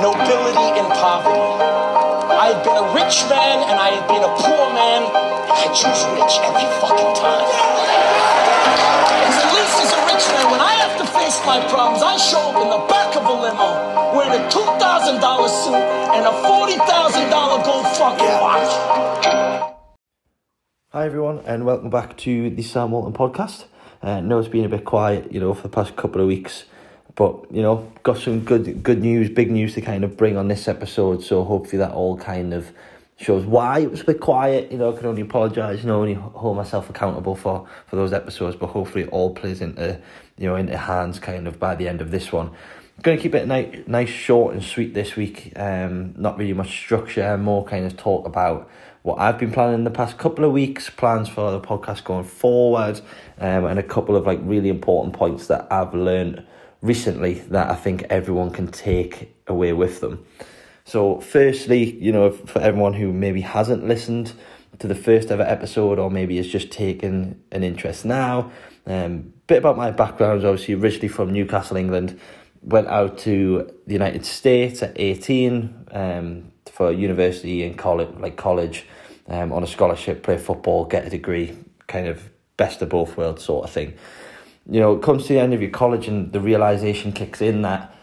nobility and poverty. I had been a rich man and I had been a poor man, and I choose rich every fucking time. Because at least as a rich man, when I have to face my problems, I show up in the back of a limo wearing a $2,000 suit and a $40,000 gold fucking watch. Hi everyone, and welcome back to the Sam Walton podcast. Uh, I know it's been a bit quiet, you know, for the past couple of weeks, but you know, got some good good news, big news to kind of bring on this episode. So hopefully that all kind of shows why it was a bit quiet. You know, I can only apologise, you know, only hold myself accountable for for those episodes, but hopefully it all plays into you know into hands kind of by the end of this one. To keep it nice, nice, short and sweet this week. Um, not really much structure, more kind of talk about what I've been planning in the past couple of weeks, plans for the podcast going forward, um, and a couple of like really important points that I've learned recently that I think everyone can take away with them. So, firstly, you know, for everyone who maybe hasn't listened to the first ever episode or maybe has just taken an interest now, um, bit about my background. Obviously, originally from Newcastle, England, went out to the United States at eighteen um, for university and college, like college, um, on a scholarship, play football, get a degree, kind of best of both worlds sort of thing you know, it comes to the end of your college and the realization kicks in that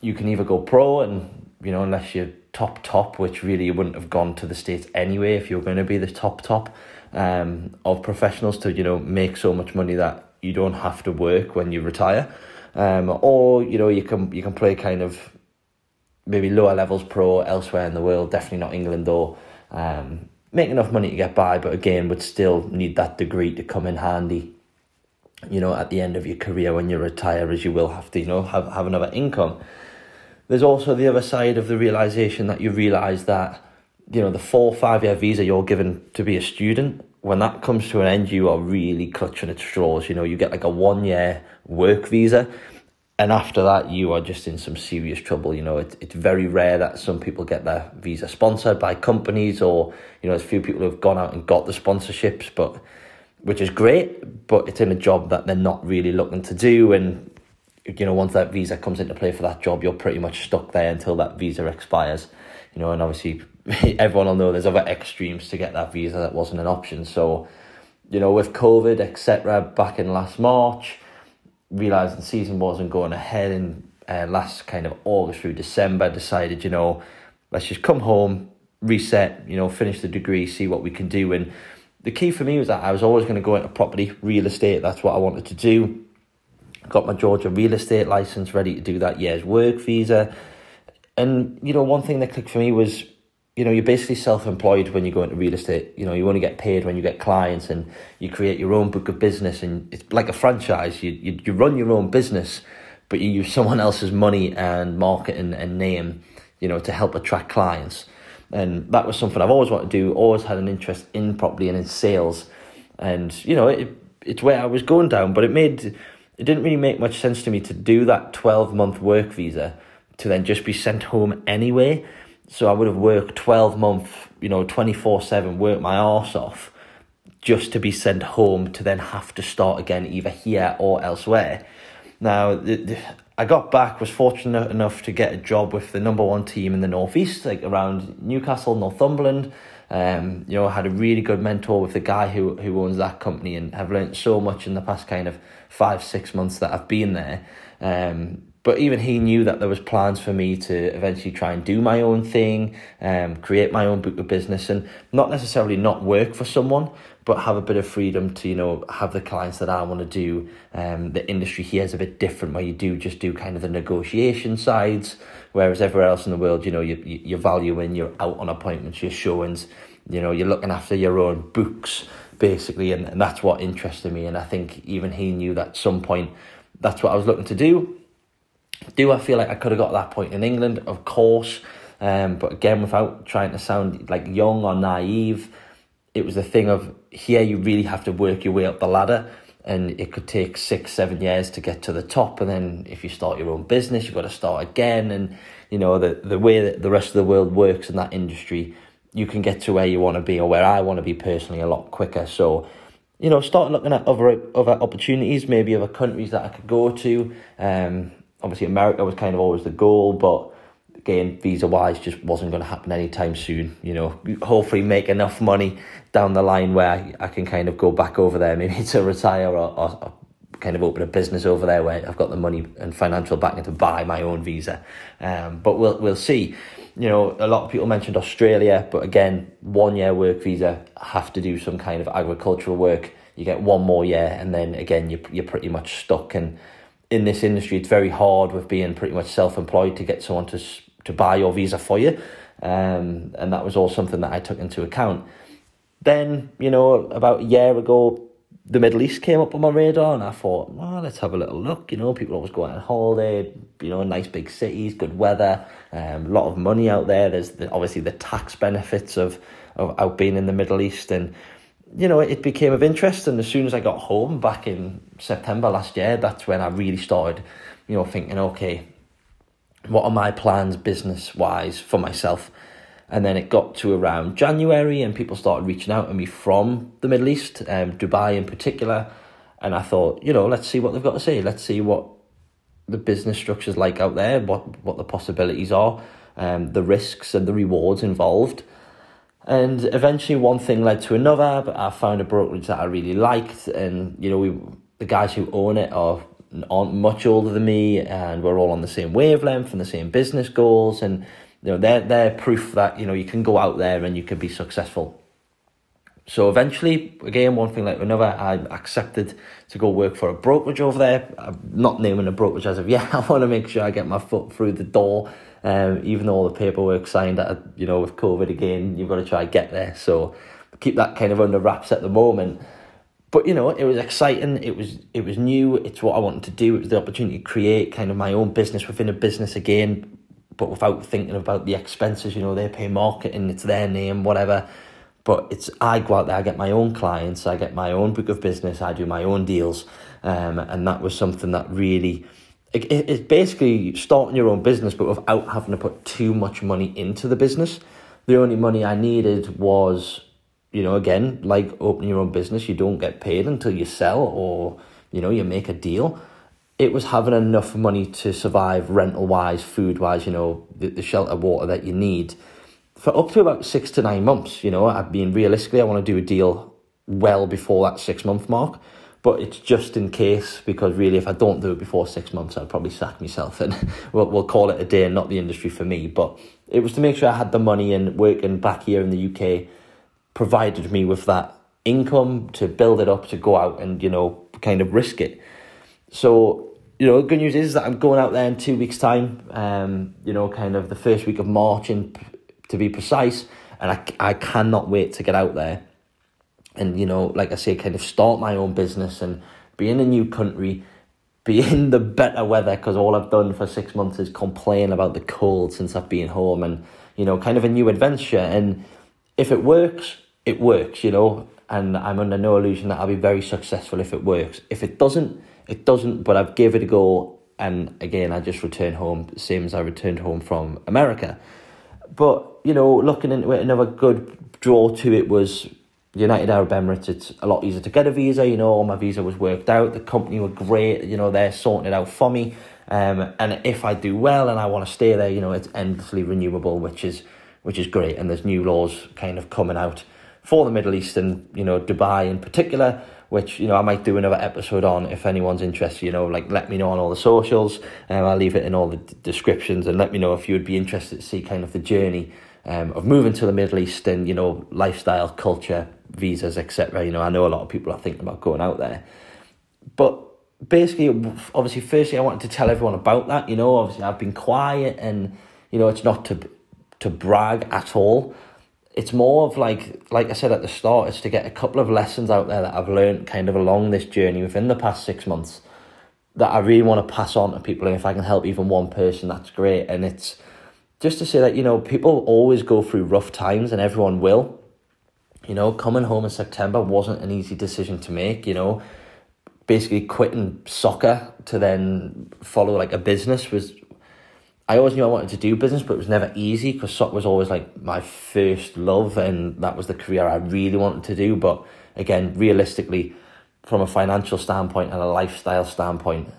you can either go pro and, you know, unless you're top top, which really you wouldn't have gone to the States anyway if you're going to be the top top um, of professionals to, you know, make so much money that you don't have to work when you retire. Um, or, you know, you can you can play kind of maybe lower levels pro elsewhere in the world, definitely not England though. Um, make enough money to get by, but again would still need that degree to come in handy you know, at the end of your career when you retire, as you will have to, you know, have, have another income. There's also the other side of the realization that you realize that, you know, the four, five year visa you're given to be a student, when that comes to an end, you are really clutching at straws. You know, you get like a one year work visa. And after that, you are just in some serious trouble. You know, it, it's very rare that some people get their visa sponsored by companies or, you know, there's a few people who have gone out and got the sponsorships, but which is great, but it's in a job that they're not really looking to do. And, you know, once that visa comes into play for that job, you're pretty much stuck there until that visa expires. You know, and obviously everyone will know there's other extremes to get that visa that wasn't an option. So, you know, with COVID, etc., back in last March, realising the season wasn't going ahead in uh, last kind of August through December, decided, you know, let's just come home, reset, you know, finish the degree, see what we can do. And the key for me was that I was always going to go into property, real estate. That's what I wanted to do. Got my Georgia real estate license ready to do that year's work visa. And, you know, one thing that clicked for me was, you know, you're basically self employed when you go into real estate. You know, you only get paid when you get clients and you create your own book of business. And it's like a franchise. You, you, you run your own business, but you use someone else's money and marketing and name, you know, to help attract clients and that was something I've always wanted to do. Always had an interest in property and in sales, and you know it, it's where I was going down. But it made it didn't really make much sense to me to do that twelve month work visa to then just be sent home anyway. So I would have worked twelve month, you know, twenty four seven, work my arse off, just to be sent home to then have to start again either here or elsewhere. Now, I got back, was fortunate enough to get a job with the number one team in the Northeast, like around Newcastle, Northumberland. Um, you know, I had a really good mentor with the guy who, who owns that company and have learned so much in the past kind of five, six months that I've been there. Um, but even he knew that there was plans for me to eventually try and do my own thing, um, create my own book of business, and not necessarily not work for someone, but have a bit of freedom to you know have the clients that I want to do. Um, the industry here is a bit different, where you do just do kind of the negotiation sides, whereas everywhere else in the world, you know, you you, you value in you're out on appointments, you're showings, you know, you're looking after your own books basically, and, and that's what interested me. And I think even he knew that at some point that's what I was looking to do do I feel like I could have got that point in England? Of course. Um, but again, without trying to sound like young or naive, it was a thing of here you really have to work your way up the ladder and it could take six, seven years to get to the top. And then if you start your own business, you've got to start again. And, you know, the, the way that the rest of the world works in that industry, you can get to where you want to be or where I want to be personally a lot quicker. So, you know, start looking at other other opportunities, maybe other countries that I could go to. Um, obviously America was kind of always the goal, but again, visa wise, just wasn't going to happen anytime soon. You know, hopefully make enough money down the line where I can kind of go back over there, maybe to retire or, or, or kind of open a business over there where I've got the money and financial backing to buy my own visa. Um, but we'll we'll see. You know, a lot of people mentioned Australia, but again, one year work visa have to do some kind of agricultural work. You get one more year, and then again, you you're pretty much stuck. And in this industry, it's very hard with being pretty much self employed to get someone to to buy your visa for you. Um, and that was all something that I took into account. Then, you know, about a year ago, the Middle East came up on my radar, and I thought, well, let's have a little look. You know, people always go on holiday, you know, nice big cities, good weather, um, a lot of money out there. There's the, obviously the tax benefits of, of out being in the Middle East. And, you know, it became of interest. And as soon as I got home back in September last year, that's when I really started, you know, thinking, okay, what are my plans business wise for myself? And then it got to around January, and people started reaching out to me from the Middle East, um, Dubai in particular. And I thought, you know, let's see what they've got to say. Let's see what the business structure's like out there, what what the possibilities are, um, the risks and the rewards involved. And eventually, one thing led to another. But I found a brokerage that I really liked, and you know, we the guys who own it are aren't much older than me, and we're all on the same wavelength and the same business goals, and you know they're they're proof that you know you can go out there and you can be successful. So eventually, again, one thing like another, I accepted to go work for a brokerage over there. I'm not naming a brokerage as of yet. I want to make sure I get my foot through the door. Um, even though all the paperwork signed, at, you know, with COVID again, you've got to try and get there. So keep that kind of under wraps at the moment. But you know, it was exciting. It was it was new. It's what I wanted to do. It was the opportunity to create kind of my own business within a business again, but without thinking about the expenses. You know, they pay marketing. It's their name, whatever but it's I go out there, I get my own clients, I get my own book of business, I do my own deals, um, and that was something that really. It, it's basically starting your own business, but without having to put too much money into the business. The only money I needed was, you know, again, like opening your own business, you don't get paid until you sell or, you know, you make a deal. It was having enough money to survive rental wise, food wise, you know, the, the shelter, water that you need for up to about six to nine months. You know, I've been realistically, I want to do a deal well before that six month mark. But it's just in case because really, if I don't do it before six months, I'll probably sack myself and we'll, we'll call it a day and not the industry for me. But it was to make sure I had the money and working back here in the UK provided me with that income to build it up to go out and, you know, kind of risk it. So you know, good news is that I'm going out there in two weeks' time. Um, you know, kind of the first week of March in to be precise. And I, I cannot wait to get out there and, you know, like I say, kind of start my own business and be in a new country, be in the better weather because all I've done for six months is complain about the cold since I've been home and, you know, kind of a new adventure. And if it works, it works, you know, and I'm under no illusion that I'll be very successful if it works. If it doesn't, it doesn't, but I've given it a go. And again, I just returned home, same as I returned home from America. But you know, looking into it, another good draw to it was United Arab Emirates. It's a lot easier to get a visa. You know, all my visa was worked out. The company were great. You know, they're sorting it out for me. Um, and if I do well and I want to stay there, you know, it's endlessly renewable, which is which is great. And there's new laws kind of coming out for the Middle East and you know Dubai in particular which you know I might do another episode on if anyone's interested. You know, like let me know on all the socials, and um, I'll leave it in all the d- descriptions, and let me know if you would be interested to see kind of the journey um, of moving to the Middle East and you know lifestyle, culture, visas, etc. You know, I know a lot of people are thinking about going out there, but basically, obviously, firstly, I wanted to tell everyone about that. You know, obviously, I've been quiet, and you know, it's not to to brag at all it's more of like like I said at the start, it's to get a couple of lessons out there that I've learned kind of along this journey within the past six months that I really want to pass on to people. And if I can help even one person, that's great. And it's just to say that, you know, people always go through rough times and everyone will. You know, coming home in September wasn't an easy decision to make, you know. Basically quitting soccer to then follow like a business was I always knew I wanted to do business, but it was never easy because soccer was always like my first love, and that was the career I really wanted to do. But again, realistically, from a financial standpoint and a lifestyle standpoint,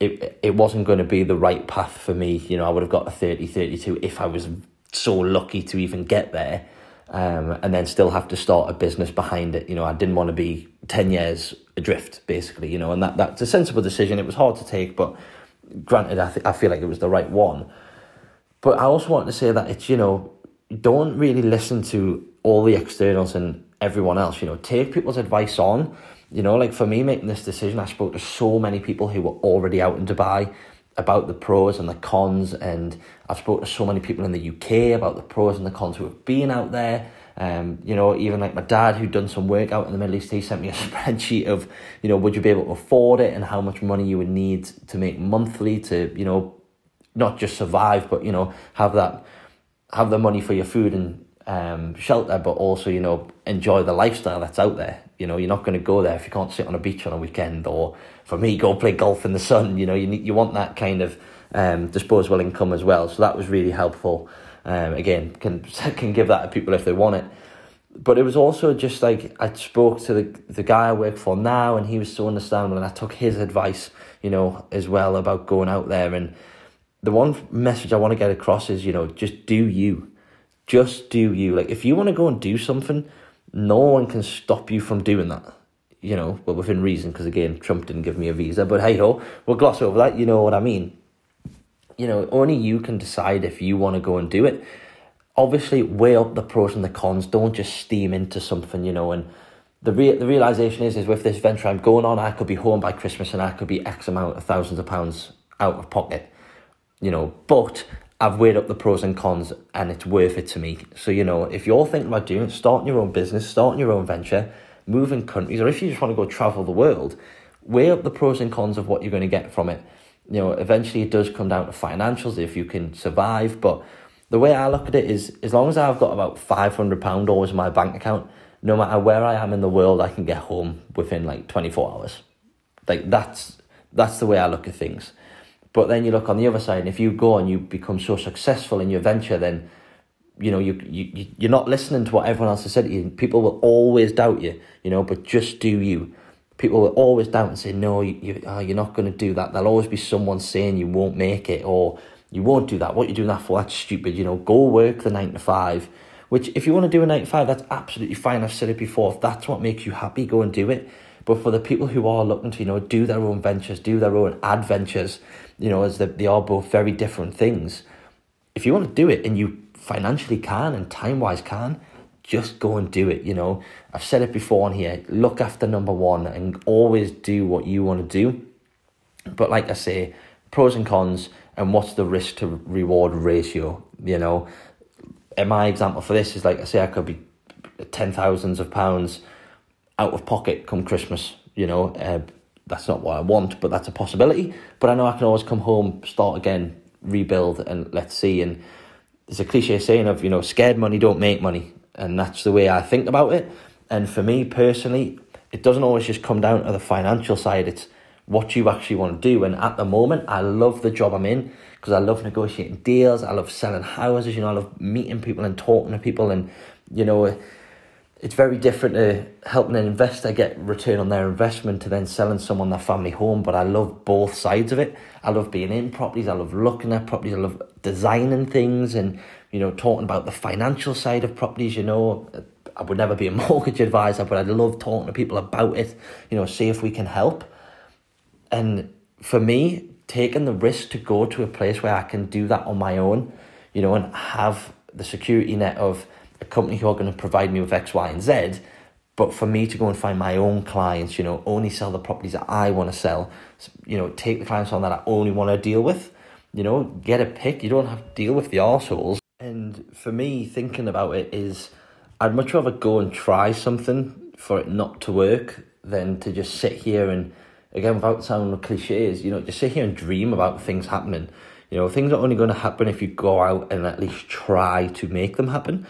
it it wasn't going to be the right path for me. You know, I would have got a 30, 32 if I was so lucky to even get there. Um, and then still have to start a business behind it. You know, I didn't want to be 10 years adrift, basically, you know, and that, that's a sensible decision. It was hard to take, but granted, I, th- I feel like it was the right one. But I also want to say that it's, you know, don't really listen to all the externals and everyone else, you know, take people's advice on. You know, like for me making this decision, I spoke to so many people who were already out in Dubai about the pros and the cons, and I've spoken to so many people in the UK about the pros and the cons who have been out there. Um, you know, even like my dad who'd done some work out in the Middle East, he sent me a spreadsheet of, you know, would you be able to afford it and how much money you would need to make monthly to, you know, not just survive, but you know, have that have the money for your food and um, shelter, but also, you know, enjoy the lifestyle that's out there. You know, you're not going to go there if you can't sit on a beach on a weekend, or for me, go play golf in the sun. You know, you need, you want that kind of um, disposable income as well. So that was really helpful. Um, again, can can give that to people if they want it. But it was also just like I spoke to the the guy I work for now, and he was so understandable, and I took his advice, you know, as well about going out there. And the one message I want to get across is, you know, just do you just do you. Like, if you want to go and do something, no one can stop you from doing that. You know, but within reason, because again, Trump didn't give me a visa. But hey ho, we'll gloss over that. You know what I mean. You know, only you can decide if you want to go and do it. Obviously, weigh up the pros and the cons. Don't just steam into something, you know. And the re- the realization is, is with this venture I'm going on, I could be home by Christmas and I could be X amount of thousands of pounds out of pocket, you know. But I've weighed up the pros and cons and it's worth it to me. So, you know, if you're thinking about doing starting your own business, starting your own venture, moving countries, or if you just want to go travel the world, weigh up the pros and cons of what you're going to get from it. You know, eventually it does come down to financials if you can survive. But the way I look at it is as long as I've got about £500 always in my bank account, no matter where I am in the world, I can get home within like 24 hours. Like that's that's the way I look at things. But then you look on the other side, and if you go and you become so successful in your venture, then you know you you you're not listening to what everyone else has said to you. People will always doubt you, you know. But just do you. People will always doubt and say, "No, you, you oh, you're not going to do that." There'll always be someone saying you won't make it, or you won't do that. What you doing that for? That's stupid. You know, go work the nine to five. Which, if you want to do a nine to five, that's absolutely fine. I've said it before. If that's what makes you happy, go and do it. But for the people who are looking to, you know, do their own ventures, do their own adventures, you know, as they, they are both very different things. If you want to do it and you financially can and time wise can, just go and do it. You know, I've said it before on here look after number one and always do what you want to do. But like I say, pros and cons, and what's the risk to reward ratio? You know, and my example for this is like I say, I could be ten thousands of pounds out of pocket come Christmas. You know, uh, that's not what I want, but that's a possibility. But I know I can always come home, start again, rebuild, and let's see. And there's a cliche saying of you know, scared money don't make money, and that's the way I think about it. And for me personally, it doesn't always just come down to the financial side. It's what you actually want to do. And at the moment, I love the job I'm in because I love negotiating deals. I love selling houses. You know, I love meeting people and talking to people, and you know it's very different to helping an investor get return on their investment to then selling someone their family home. But I love both sides of it. I love being in properties. I love looking at properties. I love designing things and you know talking about the financial side of properties. You know, I would never be a mortgage advisor, but I'd love talking to people about it. You know, see if we can help. And for me, taking the risk to go to a place where I can do that on my own, you know, and have the security net of a company who are going to provide me with X, Y, and Z. But for me to go and find my own clients, you know, only sell the properties that I want to sell, you know, take the clients on that I only want to deal with, you know, get a pick. You don't have to deal with the arseholes. And for me, thinking about it is I'd much rather go and try something for it not to work than to just sit here and, again, without sounding cliches, you know, just sit here and dream about things happening. You know, things are only going to happen if you go out and at least try to make them happen.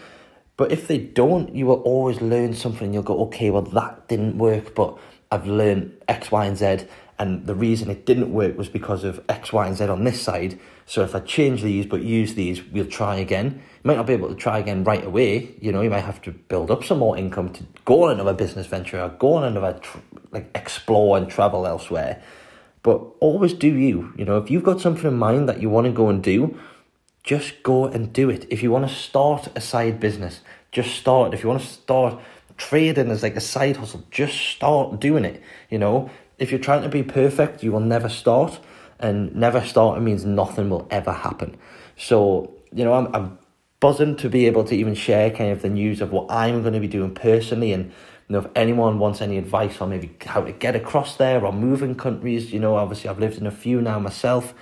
But if they don't, you will always learn something. You'll go, okay, well, that didn't work, but I've learned X, Y, and Z. And the reason it didn't work was because of X, Y, and Z on this side. So if I change these but use these, we'll try again. You might not be able to try again right away. You know, you might have to build up some more income to go on another business venture or go on another, like, explore and travel elsewhere. But always do you. You know, if you've got something in mind that you want to go and do, just go and do it. If you want to start a side business, just start. If you want to start trading as like a side hustle, just start doing it. You know, if you're trying to be perfect, you will never start, and never starting means nothing will ever happen. So, you know, I'm, I'm buzzing to be able to even share kind of the news of what I'm going to be doing personally and you know, if anyone wants any advice on maybe how to get across there or moving countries, you know, obviously I've lived in a few now myself,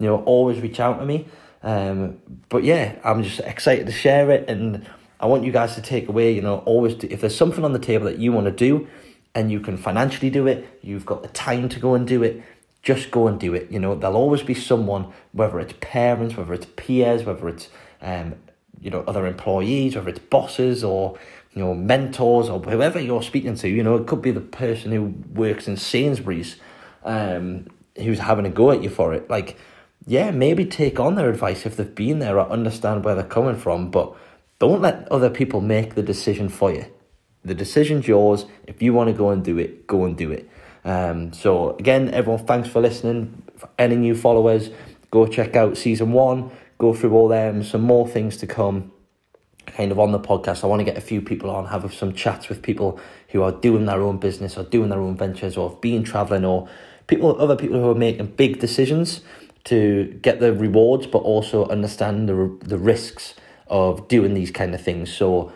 you know, always reach out to me. Um, but yeah, I'm just excited to share it and I want you guys to take away, you know, always do, if there's something on the table that you want to do and you can financially do it, you've got the time to go and do it, just go and do it. You know, there'll always be someone, whether it's parents, whether it's peers, whether it's um, you know, other employees, whether it's bosses or you know, mentors or whoever you're speaking to. You know, it could be the person who works in Sainsbury's, um, who's having a go at you for it. Like, yeah, maybe take on their advice if they've been there or understand where they're coming from, but don't let other people make the decision for you. The decision's yours. If you want to go and do it, go and do it. Um, so again, everyone, thanks for listening. For any new followers, go check out season one. Go through all them. Some more things to come. Kind of on the podcast, I want to get a few people on, have some chats with people who are doing their own business or doing their own ventures or have been traveling or people, other people who are making big decisions to get the rewards, but also understand the the risks of doing these kind of things. So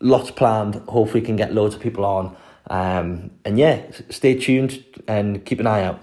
lots planned. Hopefully, we can get loads of people on. Um, and yeah, stay tuned and keep an eye out.